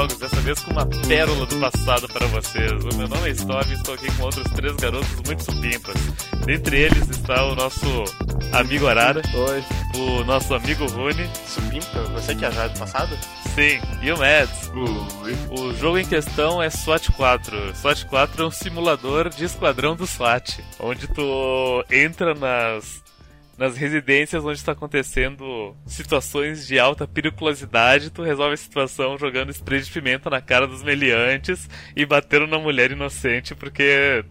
Jogos, dessa vez com uma pérola do passado para vocês. O meu nome é Stove e estou aqui com outros três garotos muito supimpas. Dentre eles está o nosso amigo Arara. Oi. O nosso amigo Rune. Supimpa? Você que é já do passado? Sim, e o Mads. Oi. O jogo em questão é SWAT 4. SWAT 4 é um simulador de esquadrão do SWAT, onde tu entra nas nas residências onde está acontecendo situações de alta periculosidade, tu resolve a situação jogando spray de pimenta na cara dos meliantes e batendo na mulher inocente, porque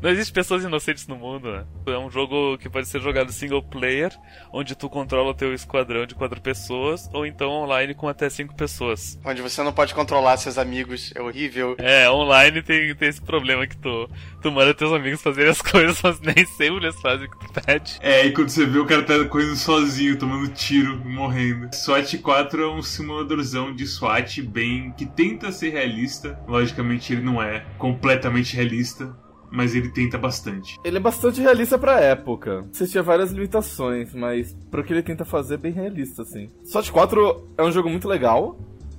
não existe pessoas inocentes no mundo, né? É um jogo que pode ser jogado single player, onde tu controla o teu esquadrão de quatro pessoas, ou então online com até cinco pessoas. Onde você não pode controlar seus amigos, é horrível. É, online tem, tem esse problema que tu, tu manda teus amigos fazerem as coisas, mas nem sempre eles fazem o que tu pede. É, e quando você vê o cara tá correndo sozinho, tomando tiro, morrendo. SWAT 4 é um simuladorzão de SWAT bem. que tenta ser realista. Logicamente ele não é completamente realista mas ele tenta bastante. Ele é bastante realista pra época. Você tinha várias limitações, mas pro que ele tenta fazer é bem realista, assim. SWAT 4 é um jogo muito legal,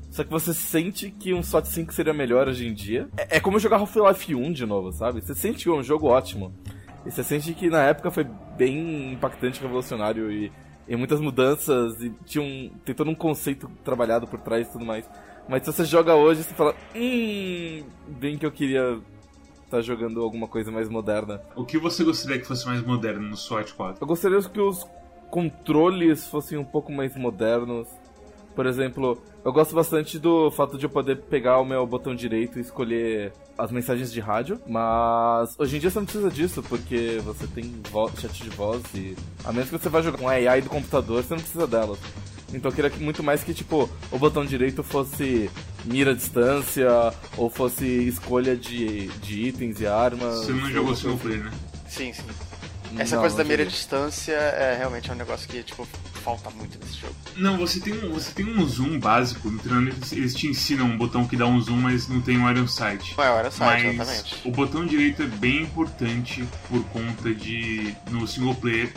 só que você sente que um SWAT 5 seria melhor hoje em dia. É, é como jogar Half-Life 1 de novo, sabe? Você sente que é um jogo ótimo. E você sente que na época foi bem impactante, revolucionário e, e muitas mudanças e tinha um, tem todo um conceito trabalhado por trás e tudo mais. Mas se você joga hoje, você fala, hum, bem que eu queria tá jogando alguma coisa mais moderna. O que você gostaria que fosse mais moderno no SWAT 4? Eu gostaria que os controles fossem um pouco mais modernos. Por exemplo, eu gosto bastante do fato de eu poder pegar o meu botão direito e escolher as mensagens de rádio, mas hoje em dia você não precisa disso, porque você tem chat de voz e. A menos que você vá jogar com AI do computador, você não precisa delas. Então eu queria muito mais que, tipo, o botão direito fosse mira à distância, ou fosse escolha de, de itens e armas. Você não jogou single player, né? Sim, sim. Essa não, coisa da mira à distância é realmente um negócio que, tipo, falta muito nesse jogo. Não, você tem um, você tem um zoom básico, no treinamento eles te ensinam um botão que dá um zoom, mas não tem um iron sight. Não é o iron sight, mas exatamente. O botão direito é bem importante por conta de, no single player,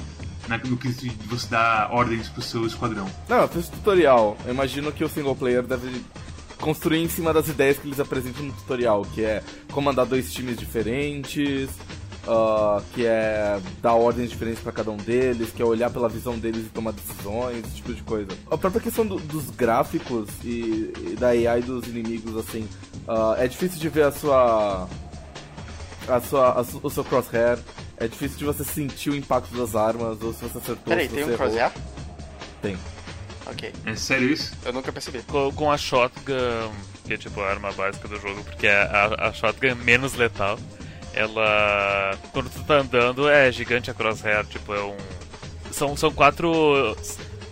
no quesito de você dar ordens pro seu esquadrão. Não, eu fiz tutorial. Eu imagino que o single player deve construir em cima das ideias que eles apresentam no tutorial, que é comandar dois times diferentes, uh, que é dar ordens diferentes para cada um deles, que é olhar pela visão deles e tomar decisões, esse tipo de coisa. A própria questão do, dos gráficos e, e, da AI dos inimigos, assim, uh, é difícil de ver a sua. A sua, a, o seu crosshair, é difícil de você sentir o impacto das armas, ou se você acertou. Peraí, tem um crosshair? Tem. Ok. É sério isso? Eu nunca percebi. Com, com a shotgun, que é tipo a arma básica do jogo, porque a, a, shotgun é menos letal. Ela. Quando tu tá andando, é gigante a crosshair, tipo, é um. São, são quatro.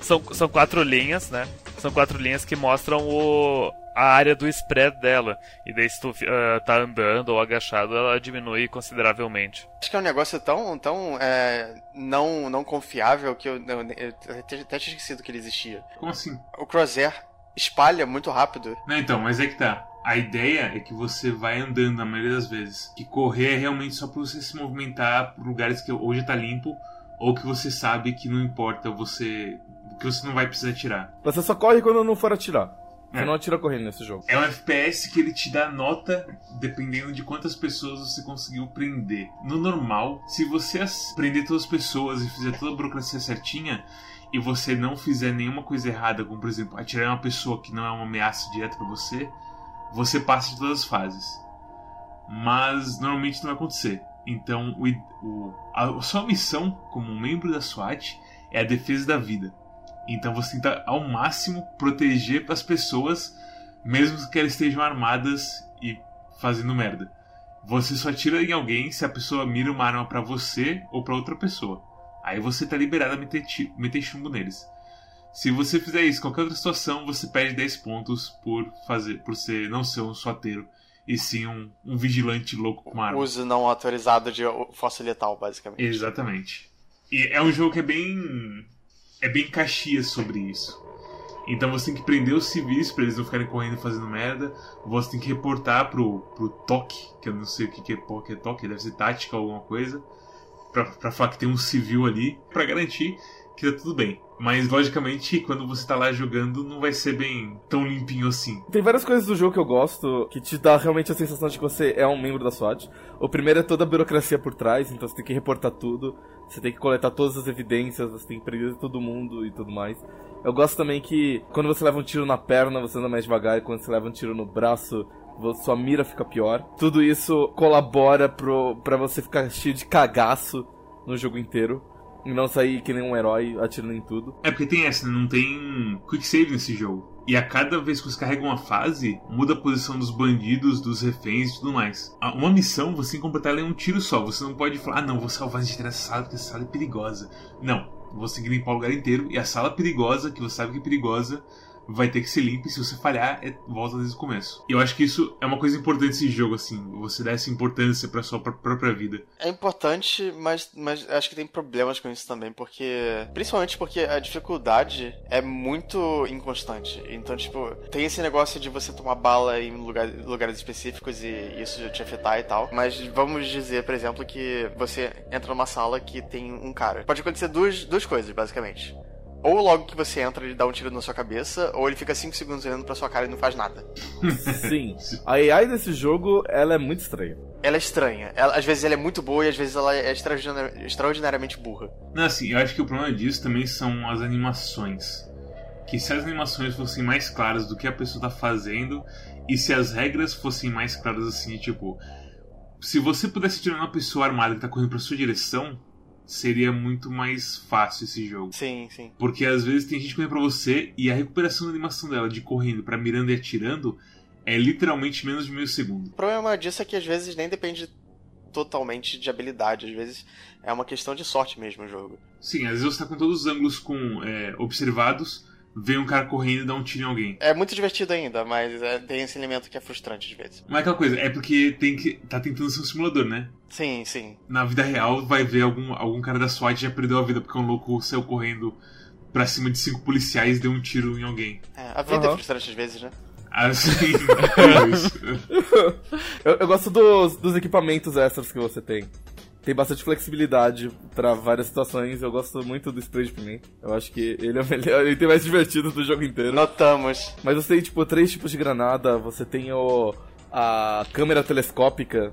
São, são quatro linhas, né? São quatro linhas que mostram o, a área do spread dela. E daí se tu uh, tá andando ou agachado, ela diminui consideravelmente. Acho que é um negócio tão, tão é, não, não confiável que eu, eu, eu, até tinha esquecido que ele existia. Como assim? O crosshair espalha muito rápido. Não, então, mas é que tá. A ideia é que você vai andando na maioria das vezes. Que correr é realmente só pra você se movimentar por lugares que hoje tá limpo ou que você sabe que não importa você que você não vai precisar atirar. Você só corre quando não for atirar. Você é. não atira correndo nesse jogo. É um FPS que ele te dá nota dependendo de quantas pessoas você conseguiu prender. No normal, se você prender todas as pessoas e fizer toda a burocracia certinha e você não fizer nenhuma coisa errada, como por exemplo atirar uma pessoa que não é uma ameaça direta para você, você passa de todas as fases. Mas normalmente não vai acontecer. Então, o, o, a sua missão como membro da SWAT é a defesa da vida. Então você tenta ao máximo proteger as pessoas, mesmo que elas estejam armadas e fazendo merda. Você só atira em alguém se a pessoa mira uma arma para você ou para outra pessoa. Aí você tá liberado a meter, meter chumbo neles. Se você fizer isso em qualquer outra situação, você perde 10 pontos por fazer por ser não ser um suateiro e sim um, um vigilante louco com uma arma. Uso não autorizado de força letal, basicamente. Exatamente. E é um jogo que é bem é bem caxias sobre isso. Então você tem que prender os civis para eles não ficarem correndo fazendo merda. Você tem que reportar pro, pro TOC, que eu não sei o que, que é, é TOC, deve ser tática ou alguma coisa, pra falar que tem um civil ali, para garantir que tá tudo bem. Mas, logicamente, quando você tá lá jogando, não vai ser bem tão limpinho assim. Tem várias coisas do jogo que eu gosto que te dá realmente a sensação de que você é um membro da SWAT. O primeiro é toda a burocracia por trás, então você tem que reportar tudo, você tem que coletar todas as evidências, você tem que prender todo mundo e tudo mais. Eu gosto também que quando você leva um tiro na perna, você anda mais devagar, e quando você leva um tiro no braço, sua mira fica pior. Tudo isso colabora pro, pra você ficar cheio de cagaço no jogo inteiro. E não sair que nem um herói atirando em tudo. É porque tem essa, não tem quick save nesse jogo. E a cada vez que você carrega uma fase, muda a posição dos bandidos, dos reféns e tudo mais. Uma missão, você completar ela em um tiro só. Você não pode falar, ah não, vou salvar a gente nessa sala porque essa sala é perigosa. Não. Você tem que limpar o lugar inteiro. E a sala perigosa, que você sabe que é perigosa, vai ter que ser limpo e se você falhar, é, volta desde o começo. E eu acho que isso é uma coisa importante desse jogo, assim, você dá essa importância pra sua própria vida. É importante, mas, mas acho que tem problemas com isso também, porque. Principalmente porque a dificuldade é muito inconstante. Então, tipo, tem esse negócio de você tomar bala em lugar, lugares específicos e isso te afetar e tal. Mas vamos dizer, por exemplo, que você entra numa sala que tem um cara. Pode acontecer duas, duas coisas, basicamente. Ou logo que você entra, ele dá um tiro na sua cabeça, ou ele fica 5 segundos olhando pra sua cara e não faz nada. Sim. A AI desse jogo, ela é muito estranha. Ela é estranha. Ela, às vezes ela é muito boa e às vezes ela é extraordinar extraordinariamente burra. Não, assim, eu acho que o problema disso também são as animações. Que se as animações fossem mais claras do que a pessoa tá fazendo, e se as regras fossem mais claras assim, tipo. Se você pudesse tirar uma pessoa armada que tá correndo pra sua direção, seria muito mais fácil esse jogo. Sim, sim. Porque às vezes tem gente correndo pra você e a recuperação da animação dela de correndo para mirando e atirando é literalmente menos de meio segundo. O problema disso é que às vezes nem depende totalmente de habilidade, às vezes é uma questão de sorte mesmo o jogo. Sim, às vezes você tá com todos os ângulos com é, observados ver um cara correndo e dar um tiro em alguém. É muito divertido ainda, mas é, tem esse elemento que é frustrante às vezes. Mas é aquela coisa, é porque tem que. tá tentando ser um simulador, né? Sim, sim. Na vida real, vai ver algum, algum cara da SWAT já perdeu a vida porque um louco saiu correndo pra cima de cinco policiais e deu um tiro em alguém. É, a vida uhum. é frustrante às vezes, né? Assim, eu, eu gosto dos, dos equipamentos extras que você tem tem bastante flexibilidade para várias situações. Eu gosto muito do spray de pimenta. Eu acho que ele é o melhor, ele tem mais divertido do jogo inteiro. Notamos. Mas você tem, tipo, três tipos de granada. Você tem o, a câmera telescópica,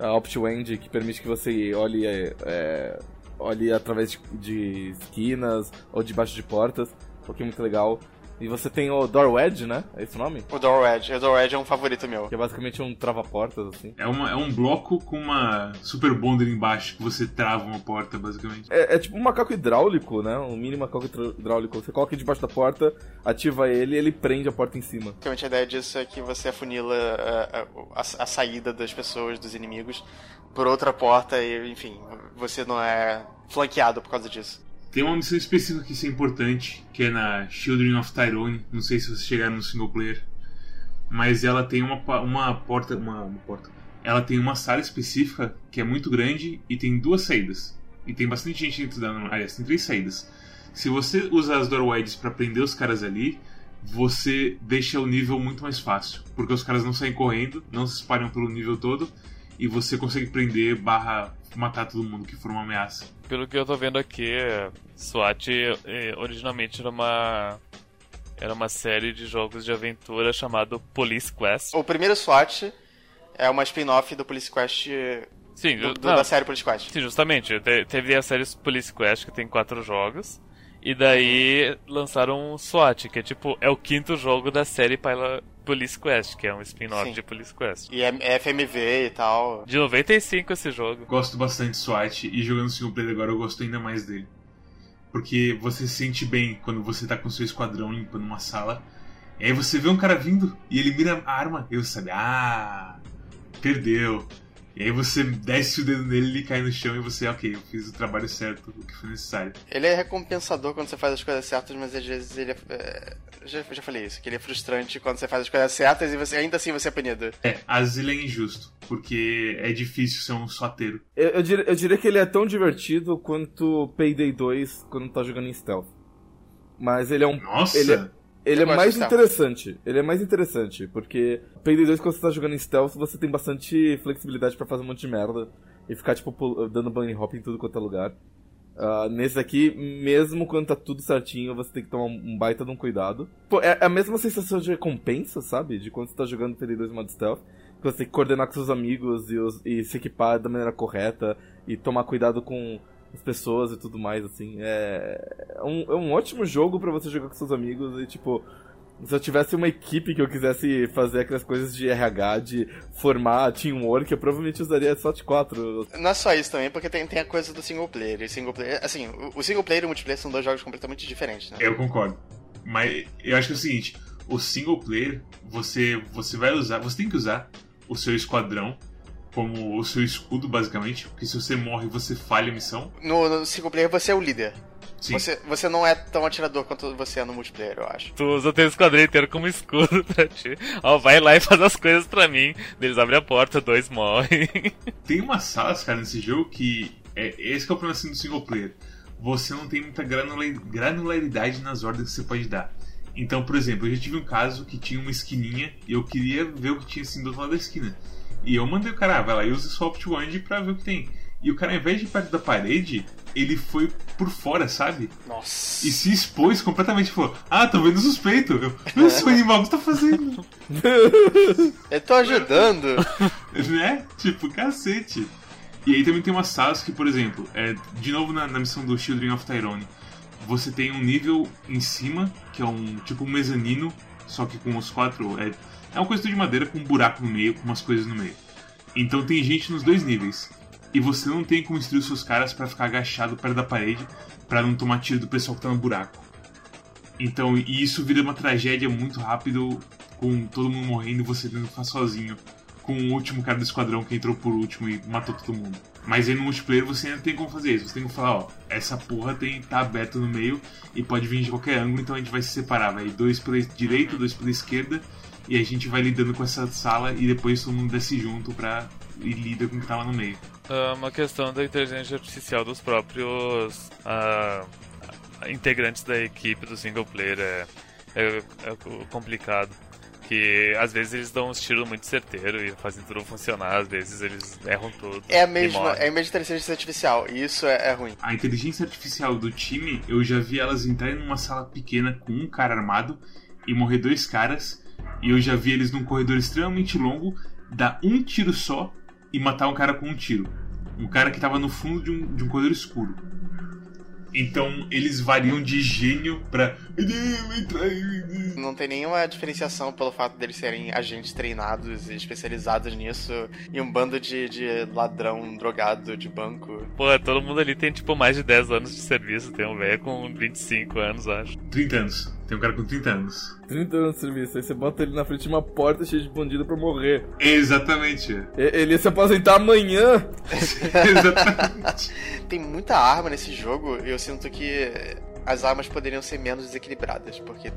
a OptiWand, que permite que você olhe, é, é, olhe através de, de esquinas ou debaixo de portas. Um pouquinho muito legal. E você tem o Door Wedge, né? É esse o nome? O Door Wedge. O Door Wedge é um favorito meu. Que é basicamente um trava-portas, assim. É, uma, é um bloco com uma super bonder embaixo que você trava uma porta, basicamente. É, é tipo um macaco hidráulico, né? Um mini macaco hidráulico. Você coloca debaixo da porta, ativa ele e ele prende a porta em cima. Basicamente a ideia disso é que você afunila a, a, a saída das pessoas, dos inimigos, por outra porta e, enfim, você não é flanqueado por causa disso. Tem uma missão específica que isso é importante, que é na Children of Tyrone. Não sei se vocês chegaram no single player. Mas ela tem uma, uma porta. Uma, uma porta. Ela tem uma sala específica que é muito grande e tem duas saídas. E tem bastante gente dentro da. Aliás, tem três saídas. Se você usar as doorways para prender os caras ali, você deixa o nível muito mais fácil. Porque os caras não saem correndo, não se espalham pelo nível todo. E você consegue prender barra matar todo mundo que for uma ameaça. Pelo que eu tô vendo aqui, SWAT eh, originalmente era uma era uma série de jogos de aventura chamado Police Quest. O primeiro SWAT é uma spin-off do Police Quest Sim, do, do, não, da série Police Quest. Sim, justamente. Teve a série Police Quest que tem quatro jogos. E daí lançaram o SWAT, que é tipo, é o quinto jogo da série Police Quest, que é um spin-off de Police Quest. E é FMV e tal. De 95 esse jogo. Gosto bastante de SWAT e jogando single player agora eu gosto ainda mais dele. Porque você se sente bem quando você tá com seu esquadrão limpando uma sala. E aí você vê um cara vindo e ele mira a arma e você sabe, ah, perdeu. E aí você desce o dedo nele, ele cai no chão e você, ok, eu fiz o trabalho certo, o que foi necessário. Ele é recompensador quando você faz as coisas certas, mas às vezes ele é. é já, já falei isso, que ele é frustrante quando você faz as coisas certas e você, ainda assim você é punido. É, às vezes ele é injusto, porque é difícil ser um soteiro. Eu, eu, diria, eu diria que ele é tão divertido quanto Payday 2 quando tá jogando em stealth. Mas ele é um. Nossa! Ele é, ele é mais interessante. Ele é mais interessante, porque Payday 2, quando você tá jogando em stealth, você tem bastante flexibilidade para fazer um monte de merda e ficar, tipo, dando bunny hop em tudo quanto é lugar. Uh, nesse aqui, mesmo quando tá tudo certinho, você tem que tomar um baita de um cuidado. Pô, é a mesma sensação de recompensa, sabe? De quando você tá jogando TD2 modo stealth. Que você tem que coordenar com seus amigos e, os, e se equipar da maneira correta e tomar cuidado com as pessoas e tudo mais, assim. É, é um, é um ótimo jogo para você jogar com seus amigos e, tipo, se eu tivesse uma equipe que eu quisesse fazer aquelas coisas de RH, de formar teamwork, eu provavelmente usaria SWAT 4. Não é só isso também, porque tem, tem a coisa do single player. E single player assim, o single player e o multiplayer são dois jogos completamente diferentes, né? Eu concordo. Mas eu acho que é o seguinte, o single player, você, você vai usar, você tem que usar o seu esquadrão como o seu escudo, basicamente, porque se você morre, você falha a missão. No, no single player, você é o líder. Sim. Você, você não é tão atirador quanto você é no multiplayer, eu acho. Tu usa o teu esquadrão inteiro como escudo pra ti. Ó, vai lá e faz as coisas pra mim. Eles abrem a porta, dois morrem. Tem umas salas, cara, nesse jogo que. É, esse que é o problema assim, do single player. Você não tem muita granularidade nas ordens que você pode dar. Então, por exemplo, eu já tive um caso que tinha uma esquininha e eu queria ver o que tinha assim do outro lado da esquina. E eu mandei o cara, ah, vai lá e usa sua Opt Wand pra ver o que tem. E o cara, ao invés de ir perto da parede, ele foi por fora, sabe? Nossa. E se expôs completamente. Falou: Ah, tô vendo suspeito. Eu, Meu seu animal, o que tá fazendo? eu tô ajudando. né? Tipo, cacete. E aí também tem umas salas que, por exemplo, é, de novo na, na missão do Children of Tyrone, você tem um nível em cima, que é um tipo um mezanino, só que com os quatro. É, é uma coisa de madeira com um buraco no meio, com umas coisas no meio. Então tem gente nos dois níveis e você não tem como instruir seus caras para ficar agachado perto da parede para não tomar tiro do pessoal que tá no buraco. Então, e isso vira uma tragédia muito rápido, com todo mundo morrendo e você tendo que ficar sozinho, com o último cara do esquadrão que entrou por último e matou todo mundo. Mas no multiplayer você ainda tem como fazer isso. Você tem que falar, ó, essa porra tem, tá aberta no meio e pode vir de qualquer ângulo, então a gente vai se separar. Vai dois pela direita, dois pela esquerda, e a gente vai lidando com essa sala e depois todo mundo desce junto pra e lida com o que tá lá no meio. É uma questão da inteligência artificial dos próprios uh, integrantes da equipe do single player é, é, é, complicado. Que às vezes eles dão uns tiros muito certeiros e fazem tudo funcionar, às vezes eles erram tudo. É a mesma, é a mesma inteligência artificial, e isso é, é ruim. A inteligência artificial do time, eu já vi elas entrarem numa sala pequena com um cara armado e morrer dois caras, e eu já vi eles num corredor extremamente longo dar um tiro só e matar um cara com um tiro. Um cara que tava no fundo de um, de um corredor escuro. Então eles variam de gênio pra. Não tem nenhuma diferenciação pelo fato deles serem agentes treinados e especializados nisso e um bando de, de ladrão drogado de banco. Pô, todo mundo ali tem tipo mais de 10 anos de serviço. Tem um velho com 25 anos, acho. 30 anos. Tem um cara com 30 anos. 30 anos de serviço. Aí você bota ele na frente de uma porta cheia de bandido pra morrer. Exatamente. Ele ia se aposentar amanhã. Exatamente. Tem muita arma nesse jogo e eu sinto que as armas poderiam ser menos desequilibradas, porque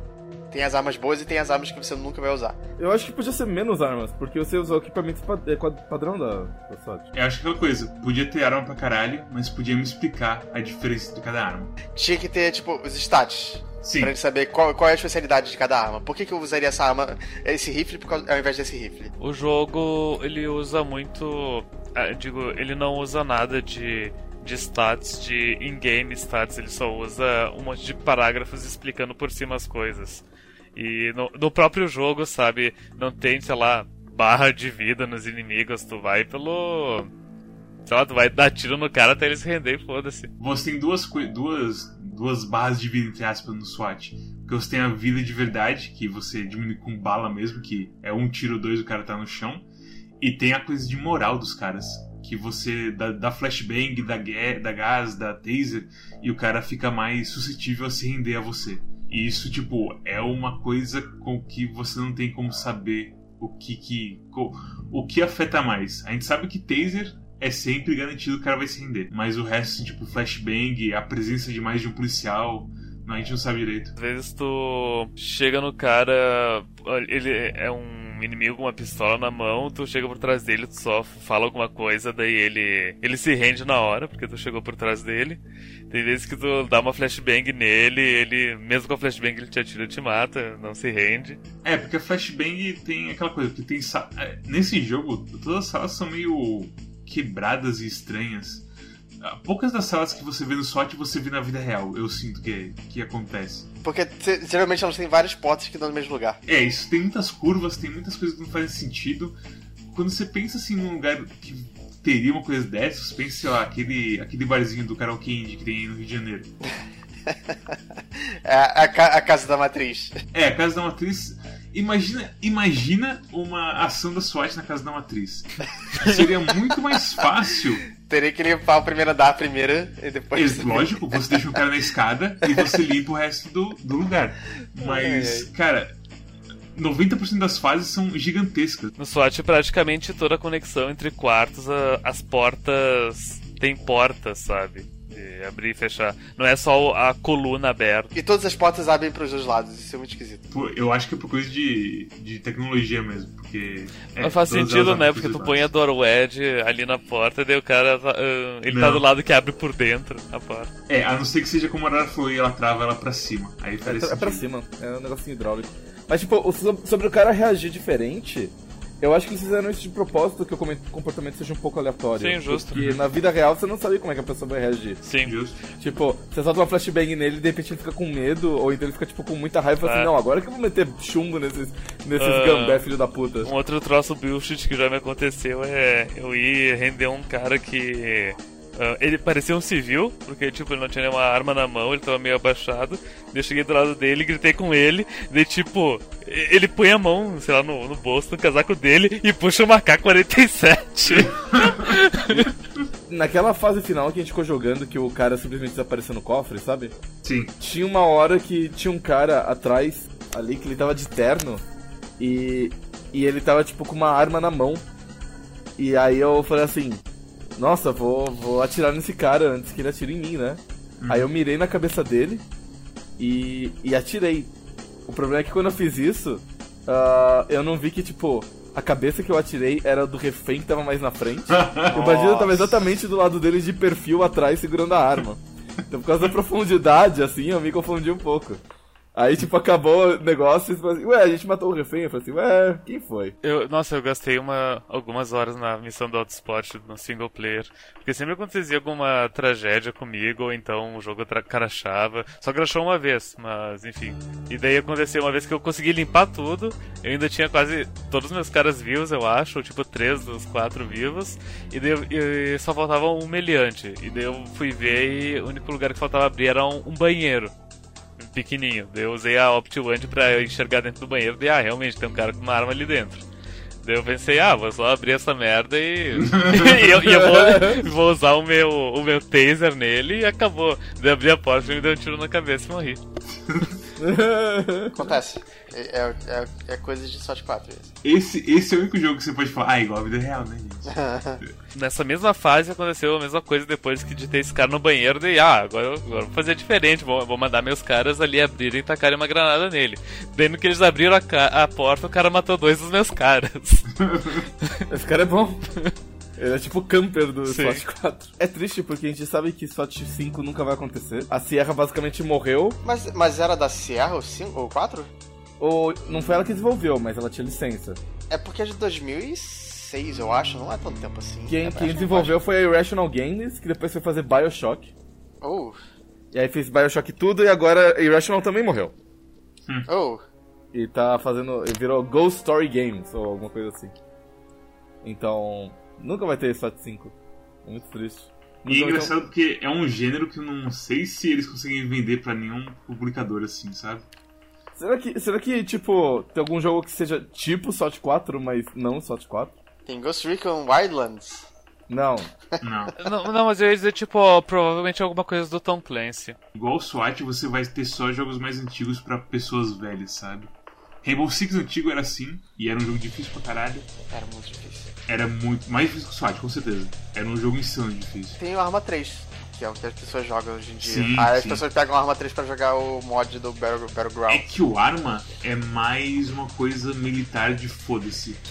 tem as armas boas e tem as armas que você nunca vai usar. Eu acho que podia ser menos armas, porque você usou o equipamento é, padrão da, da SWAT. Eu acho que aquela coisa, podia ter arma pra caralho, mas podia me explicar a diferença de cada arma. Tinha que ter, tipo, os stats. Sim. Pra gente saber qual, qual é a especialidade de cada arma. Por que, que eu usaria essa arma, esse rifle, ao invés desse rifle? O jogo, ele usa muito. Ah, digo, ele não usa nada de de stats, de in-game stats, ele só usa um monte de parágrafos explicando por cima as coisas. E no, no, próprio jogo, sabe, não tem, sei lá, barra de vida nos inimigos, tu vai pelo. Sei lá, tu vai dar tiro no cara até eles render e foda-se. Você tem duas, duas duas barras de vida, entre aspas, no SWAT. Porque você tem a vida de verdade, que você diminui com bala mesmo, que é um tiro, dois, o cara tá no chão. E tem a coisa de moral dos caras. Que você dá, dá flashbang, dá, dá gás, dá taser, e o cara fica mais suscetível a se render a você. E isso, tipo, é uma coisa com que você não tem como saber o que que. o que afeta mais. A gente sabe que taser é sempre garantido que o cara vai se render. Mas o resto, tipo, flashbang, a presença de mais de um policial, a gente não sabe direito. Às vezes tu chega no cara, ele é um inimigo com uma pistola na mão, tu chega por trás dele, tu só fala alguma coisa, daí ele ele se rende na hora, porque tu chegou por trás dele. Tem vezes que tu dá uma flashbang nele, ele, mesmo com a flashbang, ele te atira e te mata, não se rende. É, porque a flashbang tem aquela coisa, que tem. É, nesse jogo, todas as salas são meio quebradas e estranhas. Poucas das salas que você vê no SWAT você vê na vida real. Eu sinto que, que acontece. Porque te- geralmente elas têm várias portas que dão no mesmo lugar. É, isso tem muitas curvas, tem muitas coisas que não fazem sentido. Quando você pensa assim num lugar que teria uma coisa dessa, você pensa, sei lá, aquele, aquele barzinho do karaokê indie que tem aí no Rio de Janeiro. É a, ca- a casa da matriz. É, a Casa da Matriz. Imagina, imagina uma ação da SWAT na Casa da Matriz. Seria muito mais fácil. Teria que limpar o primeiro andar primeiro e depois. É, lógico, você deixa o cara na escada e você limpa o resto do, do lugar. Mas, cara, 90% das fases são gigantescas. No SWAT, praticamente toda a conexão entre quartos, a- as portas. Tem portas, sabe? De abrir e fechar. Não é só a coluna aberta. E todas as portas abrem pros dois lados, isso é muito esquisito. Pô, Eu acho que é por coisa de, de tecnologia mesmo, porque. é, Mas faz sentido, né? Porque tu põe a lados. door wedge ali na porta e daí o cara. tá, ah, ele tá Não. do lado que abre por dentro a porta. É, a não ser que seja como a Arara falou e ela trava ela pra cima. Aí É, faz é pra cima, é um negocinho hidráulico. Mas, tipo, sobre o cara reagir diferente, eu acho que eles fizeram isso de propósito, que o comportamento seja um pouco aleatório. Sim, justo. Porque na vida real você não sabe como é que a pessoa vai reagir. Sim. Justo. Tipo, você solta uma flashbang nele e de repente ele fica com medo, ou então ele fica, tipo, com muita raiva e fala É. assim, não, agora que eu vou meter chumbo nesses, nesses Ah. gambé, filho da puta. Um outro troço bullshit que já me aconteceu é eu ir render um cara que. Ah, ele parecia um civil, porque tipo, ele não tinha nenhuma arma na mão, ele tava meio abaixado. Eu cheguei do lado dele, gritei com ele, daí tipo, ele põe a mão, sei lá, no, no bolso do casaco dele e puxa uma K-47. Naquela fase final que a gente ficou jogando, que o cara simplesmente desapareceu no cofre, sabe? Sim. Tinha uma hora que tinha um cara atrás ali que ele tava de terno e, e ele tava tipo com uma arma na mão. E aí eu falei assim: Nossa, vou, vou atirar nesse cara antes que ele atire em mim, né? Aí eu mirei na cabeça dele e, e atirei. O problema é que quando eu fiz isso, ah, eu não vi que, tipo, a cabeça que eu atirei era do refém que tava mais na frente. E o bandido tava exatamente do lado dele de perfil atrás, segurando a arma. Então, por causa da profundidade, assim, eu me confundi um pouco. Aí, tipo, acabou o negócio e assim, ué, a gente matou o refém. Eu falei assim, ué, quem foi? Eu, nossa, eu gastei uma, algumas horas na missão do Autospot no single player. Porque sempre acontecia alguma tragédia comigo, ou então o jogo crashava. Só crashou uma vez, mas enfim. E daí aconteceu uma vez que eu consegui limpar tudo. Eu ainda tinha quase todos os meus caras vivos, eu acho, ou tipo três dos quatro vivos. E daí e só faltava um meliante. E daí eu fui ver e o único lugar que faltava abrir era um, um banheiro pequenininho. Daí eu usei a OptiWand pra enxergar dentro do banheiro. Daí, ah, realmente tem um cara com uma arma ali dentro. Daí eu pensei, ah, vou só abrir essa merda e, e eu, e eu vou, vou usar o meu, o meu taser nele e acabou. Daí eu abri a porta e me deu um tiro na cabeça e morri. Acontece. É, é, é, é coisa de SWAT 4 isso. Esse, esse é o único jogo que você pode falar, ah, igual a vida real, né, gente? Nessa mesma fase aconteceu a mesma coisa depois que de ter esse cara no banheiro. Daí, ah, agora, eu- agora vou fazer diferente. Vou, vou mandar meus caras ali abrirem e tacarem uma granada nele. No que eles abriram a, a porta, o cara matou dois dos meus caras. Esse cara é bom. Ele é tipo o camper do Sim. SWAT 4. É triste porque a gente sabe que SWAT 5 nunca vai acontecer. A Sierra basicamente morreu. Mas, mas era da Sierra o 5 ou 4? Ou não foi ela que desenvolveu, mas ela tinha licença. É porque é de 2006, eu acho, não é tanto tempo assim. Quem, É, quem desenvolveu foi a Irrational Games, que depois foi fazer Bioshock. Oh, E aí fez Bioshock tudo e agora a Irrational também morreu. oh. E tá fazendo. Virou Ghost Story Games ou alguma coisa assim. Então. Nunca vai ter SWAT 5. É muito triste. E é engraçado porque é um gênero que eu não sei se eles conseguem vender pra nenhum publicador assim, sabe? Será que, será que, tipo, tem algum jogo que seja tipo SWAT 4, mas não SWAT 4? Tem Ghost Recon Wildlands. Não. Não. não, não, mas eu ia dizer, tipo, ó, provavelmente alguma coisa do Tom Clancy. Igual o SWAT, você vai ter só jogos mais antigos pra pessoas velhas, sabe? Rainbow Six antigo era assim, e era um jogo difícil pra caralho. Era muito difícil. Era muito mais difícil que o SWAT, com certeza. Era um jogo insano difícil. Tem o Arma 3, que é o que as pessoas jogam hoje em dia. Sim, Aí as sim. pessoas pegam o Arma 3 pra jogar o mod do Battle, É Battleground. que o Arma é mais uma coisa militar de foda-se.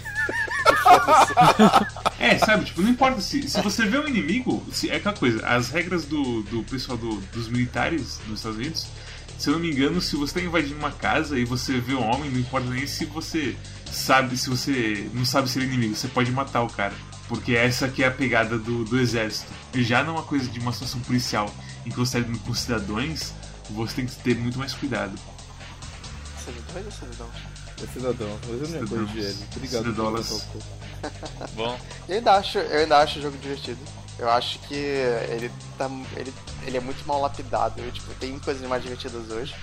É, sabe, tipo, não importa se, se você vê um inimigo, se, é aquela coisa, as regras do, do pessoal do- dos militares nos Estados Unidos, se eu não me engano, se você tá invadindo uma casa e você vê um homem, não importa nem se você sabe, se você não sabe se ele é inimigo, você pode matar o cara. Porque essa que é a pegada do, do exército. E já numa coisa de uma situação policial em que você está lidando com cidadãos, você tem que ter muito mais cuidado. Servidões ou servidão? É cidadão, mas eu Cidadãos. corrigi ele. Obrigado. Cu. Bom, Eu ainda acho, eu ainda acho o jogo divertido. Eu acho que ele tá. ele, ele é muito mal lapidado. Eu, tipo, tem coisas mais divertidas hoje.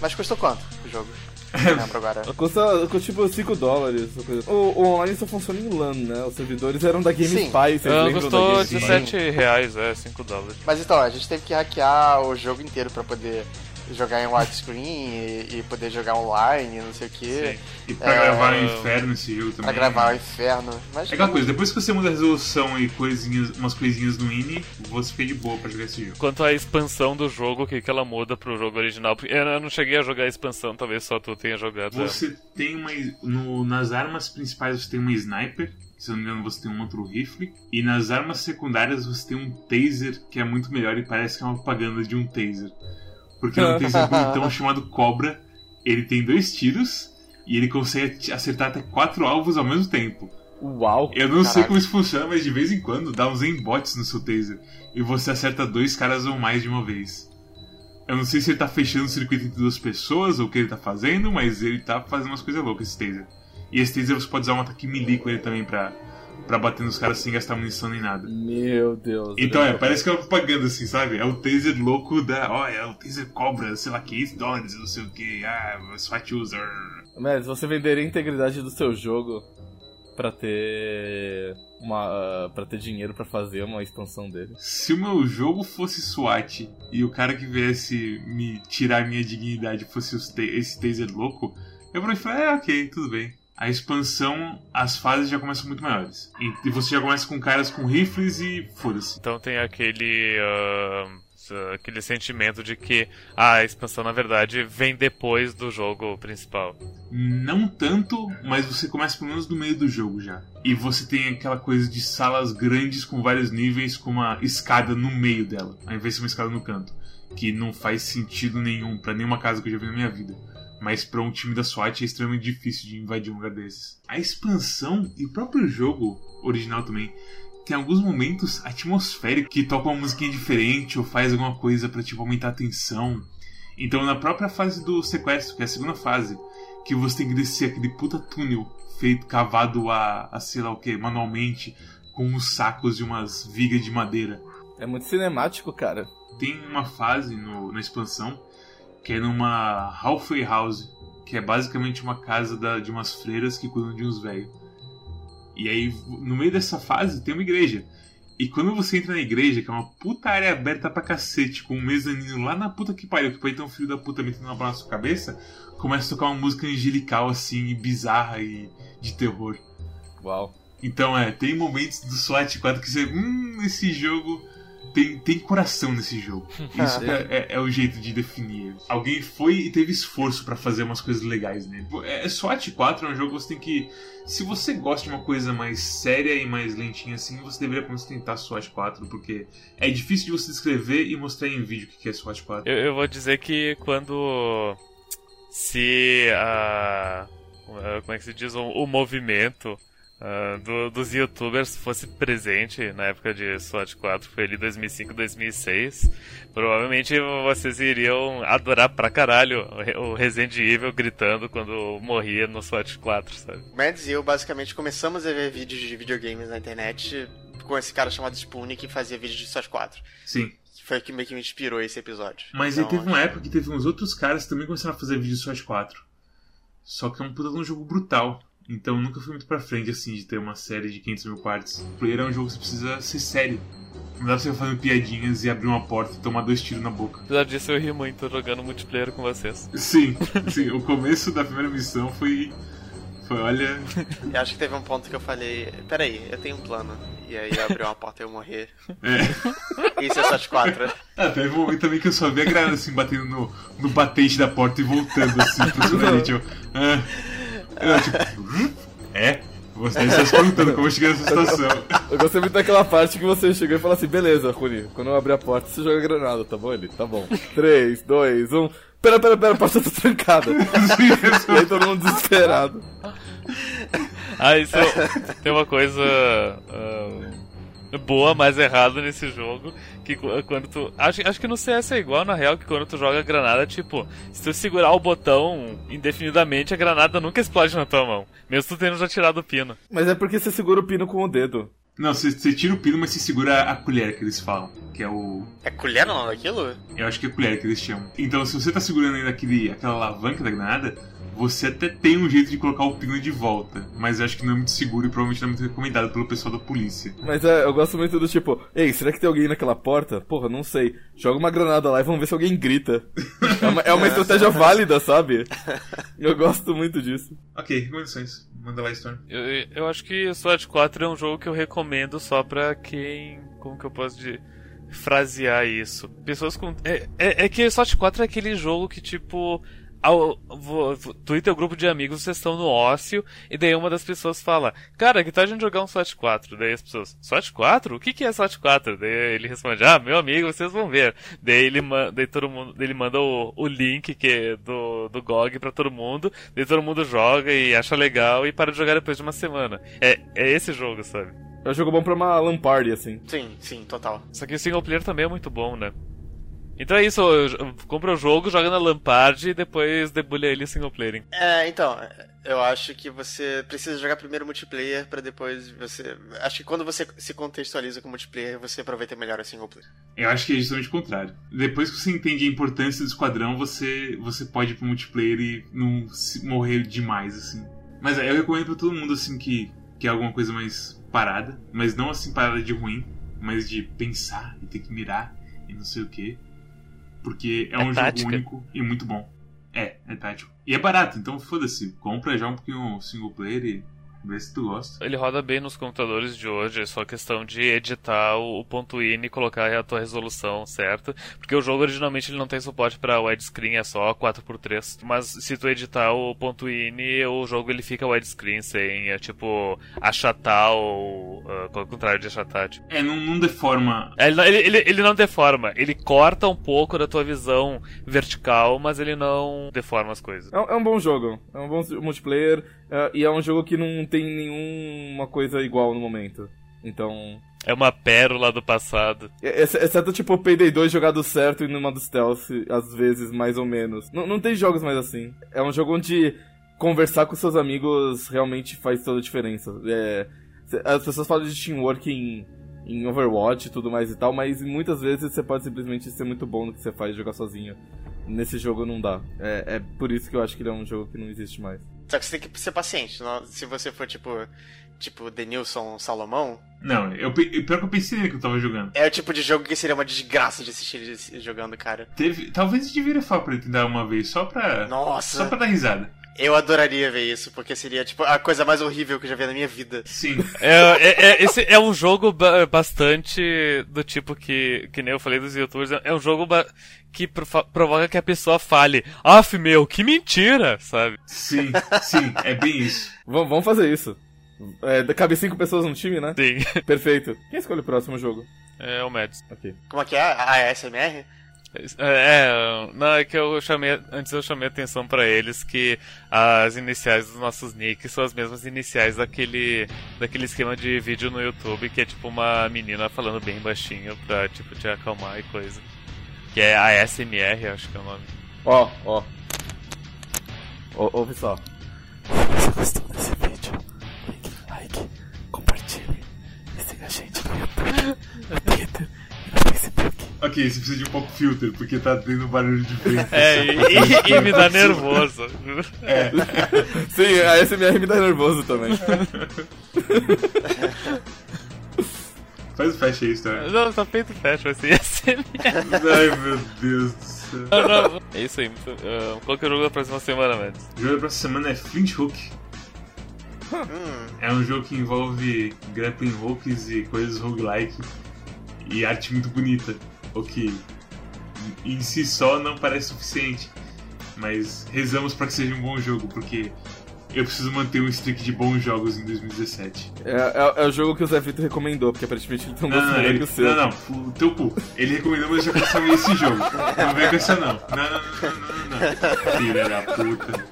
Mas custou quanto o jogo? Não lembro agora. Custa, custa tipo 5 dólares. O, o online só funciona em LAN, né? Os servidores eram da GameSpy, Sim. vocês ah, lembram custou da GameSpy? 17 reais, é, 5 dólares. Mas então, a gente teve que hackear o jogo inteiro pra poder jogar em widescreen e, e poder jogar online, não sei o que. E pra É, gravar no inferno esse jogo também. Pra gravar o inferno. Mas É aquela coisa, depois que você muda a resolução e coisinhas, umas coisinhas no INI, você fica de boa pra jogar esse jogo. Quanto à expansão do jogo, o que, que ela muda pro jogo original? Porque eu não cheguei a jogar a expansão, talvez só tu tenha jogado. ela. Você tem uma. no- nas armas principais você tem uma sniper, se eu não me engano você tem um outro rifle. E nas armas secundárias você tem um taser que é muito melhor e parece que é uma propaganda de um taser. Porque um taser bonitão chamado Cobra. Ele tem dois tiros e ele consegue acertar até quatro alvos ao mesmo tempo. Uau! Eu não sei Caralho. como isso funciona, mas de vez em quando dá uns embotes no seu taser. E você acerta dois caras ou mais de uma vez. Eu não sei se ele tá fechando o circuito entre duas pessoas ou o que ele tá fazendo, mas ele tá fazendo umas coisas loucas esse taser. E esse taser você pode usar um ataque melee com ele também pra, pra bater nos caras sem gastar munição nem nada. Meu Deus. Então é, parece que é uma propaganda assim, sabe? É o taser louco da. Ó, é o taser cobra, sei lá, 500 dólares, não sei o que. Ah, SWAT user. Mas você venderia a integridade do seu jogo pra ter uma para ter dinheiro pra fazer uma expansão dele. Se o meu jogo fosse SWAT e o cara que viesse me tirar minha dignidade fosse os esse taser louco, eu falar, é ok, tudo bem. A expansão, as fases já começam muito maiores. E você já começa com caras com rifles e foda-se. Então tem aquele. ah, aquele sentimento de que a expansão, na verdade, vem depois do jogo principal. Não tanto, mas você começa pelo menos no meio do jogo já. E você tem aquela coisa de salas grandes com vários níveis com uma escada no meio dela, ao invés de uma escada no canto. Que não faz sentido nenhum pra nenhuma casa que eu já vi na minha vida. Mas pra um time da SWAT é extremamente difícil de invadir um lugar desses. A expansão e o próprio jogo original também tem alguns momentos atmosféricos que tocam uma musiquinha diferente ou faz alguma coisa pra tipo aumentar a tensão. Então na própria fase do sequestro, que é a segunda fase, que você tem que descer aquele puta túnel feito cavado a, a sei lá o que, manualmente, com uns sacos e umas vigas de madeira. É muito cinemático, cara. Tem uma fase no- na expansão que é numa halfway house, que é basicamente uma casa da- de umas freiras que cuidam de uns velhos. E aí, no meio dessa fase, tem uma igreja. E quando você entra na igreja, que é uma puta área aberta pra cacete, com um mezanino lá na puta que pariu, que pode ter um filho da puta metendo uma bola na sua cabeça, começa a tocar uma música angelical, assim, bizarra e de terror. Uau. Então, é, tem momentos do SWAT 4 que você. Hum, esse jogo. Tem, tem coração nesse jogo. Isso que é, é- é o jeito de definir. Alguém foi e teve esforço pra fazer umas coisas legais nele. É, SWAT 4 é um jogo que você tem que. Se você gosta de uma coisa mais séria e mais lentinha assim, você deveria pelo menos tentar SWAT 4, porque é difícil de você descrever e mostrar em vídeo o que é SWAT 4. Eu, eu vou dizer que quando. Se a. Como é que se diz? O, o movimento ah, do- dos youtubers fosse presente na época de SWAT 4, foi ali 2005, 2006, provavelmente vocês iriam adorar pra caralho o Re- o Resident Evil gritando quando morria no SWAT 4, sabe? Mads e eu basicamente começamos a ver vídeos de videogames na internet com esse cara chamado Spoon que fazia vídeos de SWAT 4. Sim. Foi o que meio que me inspirou esse episódio. Mas aí Então, teve uma época que teve uns outros caras que também começaram a fazer vídeo de SWAT 4. Só que é um puta de um jogo brutal. Então nunca fui muito pra frente assim de ter uma série de 500 mil partes. Player é um jogo que você precisa ser sério. Não dá pra você ficar fazendo piadinhas e abrir uma porta e tomar dois tiros na boca. Apesar disso, eu ri muito jogando multiplayer com vocês. Sim, sim. O começo da primeira missão foi. Foi, olha. Eu acho que teve um ponto que eu falei, peraí, eu tenho um plano. E aí abriu uma porta e eu morrer. É. Isso é SWAT 4. Ah, teve um momento também que eu só vi a granada assim batendo no, no batente da porta e voltando assim pro superite. Eu, ah, eu, tipo, hum? É? Você está se perguntando como eu cheguei nessa situação. Eu gostei muito daquela parte que você chegou e falou assim: beleza, Runi, quando eu abrir a porta, você joga granada, tá bom? Ele, tá bom. 3, 2, 1. Pera, pera, pera, a porta tá trancada. E aí todo mundo desesperado. Ah, isso tem uma coisa uh, boa, mas errada nesse jogo. Que quando tu. Acho, acho que no CS é igual, na real, que quando tu joga granada, tipo, se tu segurar o botão indefinidamente, a granada nunca explode na tua mão. Mesmo tu tendo já tirado o pino. Mas é porque você segura o pino com o dedo. Não, você, você tira o pino, mas você segura a colher que eles falam. Que é o. É colher o nome daquilo? Eu acho que é colher que eles chamam. Então, se você tá segurando ainda aquele, aquela alavanca da granada, você até tem um jeito de colocar o pino de volta, mas eu acho que não é muito seguro e provavelmente não é muito recomendado pelo pessoal da polícia. Mas é, eu gosto muito do tipo, ei, será que tem alguém naquela porta? Porra, não sei. Joga uma granada lá e vamos ver se alguém grita. é uma, é uma estratégia válida, sabe? Eu gosto muito disso. Ok, recomendações. Manda lá, Storm. Eu, eu acho que SWAT 4 é um jogo que eu recomendo só pra quem. Como que eu posso dizer? frasear isso. Pessoas com. É, é, é que SWAT 4 é aquele jogo que, tipo ao, tu e teu grupo de amigos vocês estão no ócio, e daí uma das pessoas fala, cara, que tal a gente jogar um SWAT 4? Daí as pessoas, SWAT 4? O que, que é SWAT 4? Daí ele responde, ah, meu amigo, vocês vão ver. Daí ele, daí todo mundo, ele manda o, o link que é do, do GOG pra todo mundo, daí todo mundo joga e acha legal e para de jogar depois de uma semana. É, é esse jogo, sabe? É um jogo bom pra uma Lamparty, assim. Sim, sim, total. Só que o single player também é muito bom, né? Então é isso, compra o jogo, joga na Lampard e depois debulha ele em single player. É, então, eu acho que você precisa jogar primeiro multiplayer para depois você. Acho que quando você se contextualiza com multiplayer, você aproveita melhor o single player. Eu acho que é justamente o contrário. Depois que você entende a importância do esquadrão, você, você pode ir pro multiplayer e não morrer demais, assim. Mas é, eu recomendo pra todo mundo, assim, que, que é alguma coisa mais parada, mas não assim parada de ruim, mas de pensar e ter que mirar e não sei o que. Porque é, é um tática. jogo único e muito bom. É, é tático. E é barato, então foda-se. Compra já um pouquinho single player e Vê se tu gosta. Ele roda bem nos computadores de hoje, é só questão de editar o, ponto .ini e colocar a tua resolução certa, porque o jogo originalmente ele não tem suporte para widescreen, é só 4x3, mas se tu editar o ponto .ini, o jogo ele fica widescreen sem, é, tipo, achatar ou uh, ao contrário de achatar. Tipo. É, não, não deforma. É, ele, ele, ele não deforma, ele corta um pouco da tua visão vertical, mas ele não deforma as coisas. É, é um bom jogo, é um bom multiplayer, Uh, e é um jogo que não tem nenhuma coisa igual no momento. Então. É uma pérola do passado. Exceto, tipo, o Payday 2 jogado certo e no modo stealth, às vezes, mais ou menos. N não tem jogos mais assim. É um jogo onde conversar com seus amigos realmente faz toda a diferença. É, as pessoas falam de teamwork em, em Overwatch e tudo mais e tal, mas muitas vezes você pode simplesmente ser muito bom no que você faz jogar sozinho. Nesse jogo não dá. É, é por isso que eu acho que ele é um jogo que não existe mais. Só que você tem que ser paciente. Não? Se você for tipo. Tipo, Denilson Salomão. Não, eu, pior que eu pensei nele que eu tava jogando. É o tipo de jogo que seria uma desgraça de assistir ele jogando, cara. Teve, talvez a deveria falar pra ele tentar uma vez, só pra. Nossa! Só pra dar risada. Eu adoraria ver isso, porque seria, tipo, a coisa mais horrível que eu já vi na minha vida. Sim. É, é, é esse é um jogo bastante do tipo que, que nem eu falei dos youtubers, é um jogo que provoca que a pessoa fale, af meu, que mentira, sabe? Sim, sim, é bem isso. V vamos fazer isso. É, cabe cinco pessoas no time, né? Sim. Perfeito. Quem escolhe o próximo jogo? É o Mads. Ok. Como é que é? A ASMR? É, não, é que eu chamei, antes eu chamei atenção para eles que as iniciais dos nossos nicks são as mesmas iniciais daquele, daquele esquema de vídeo no YouTube que é tipo uma menina falando bem baixinho pra tipo te acalmar e coisa. Que é a ASMR, acho que é o nome. Ó, ó. Ouve só. Se você gostou desse vídeo, clique like, compartilhe e siga a gente no YouTube, no Twitter e no Facebook. Ok, você precisa de um pouco filter, porque tá tendo barulho de vento. É, e, e, me dá nervoso. É. Sim, a SMR me dá nervoso também. Faz o fecha aí, tá? Não, só feito fecha, vai ser SMR. Ai, meu Deus do céu. Não, não. É isso aí. Uh, qual que é o jogo da próxima semana, Mads? O jogo da próxima semana é Flint Hook. Hum. É um jogo que envolve grappling hooks e coisas roguelike e arte muito bonita. O que em si só não parece suficiente. Mas rezamos para que seja um bom jogo, porque eu preciso manter um streak de bons jogos em 2017. É, é, é, o jogo que o Zé Vitor recomendou, porque aparentemente ele tem um gosto melhor que o seu. Não, não, o teu cu. Ele recomendou, mas eu já consumi esse jogo. Não vem com essa não. Não, não, não, não, não, não. Filha da puta.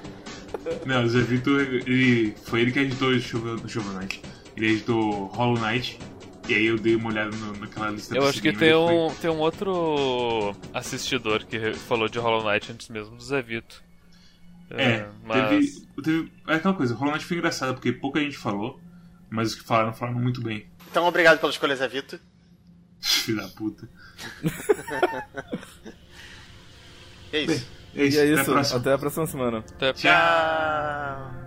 Não, o Zé Vitor, ele, foi ele que editou Shovel Knight. Ele editou Hollow Knight. E aí eu dei uma olhada no- naquela lista Eu acho que tem foi- um, tem um outro assistidor que falou de Hollow Knight antes mesmo do Zé Vito. É, mas... teve, teve. É aquela coisa, Hollow Knight foi engraçado porque pouca gente falou, mas os que falaram falaram muito bem. Então, obrigado pela escolha, Zé Vito. Filho da puta. É isso. É isso, E é até a isso, próxima. até a próxima semana. Até- Tchau.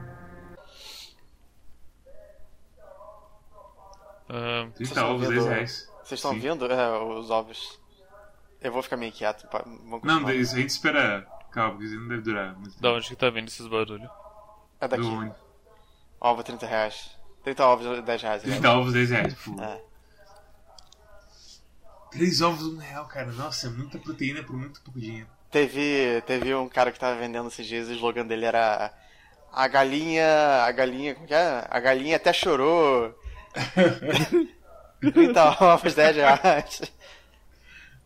Ah, 30 estão ovos, vendo- 10 reais. Vocês estão vendo é, os ovos? Eu vou ficar meio quieto. vamos Não, a gente espera. Calma, porque isso não deve durar muito da tempo. onde que tá vindo esses barulhos? É daqui. Do? Ovo, 30 reais. 30 ovos, 10 reais. aliás. 30 ovos, 10 reais. Pô. É. 3 ovos, 1 real, cara. Nossa, é muita proteína por muito pouco dinheiro. Teve, teve um cara que tava vendendo esses dias e o slogan dele era A galinha. A galinha. Como que é? A galinha até chorou. 30 ovos, 10 reais.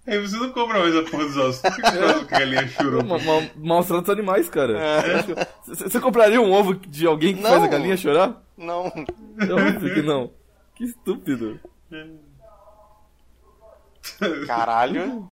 Aí você não compra mais a porra dos ovos. Por que que a galinha chorou? Ma- ma- Maus tratos animais, cara. É. Você compraria um ovo de alguém que Não. faz a galinha chorar? Não. É óbvio que não. Que estúpido. Caralho.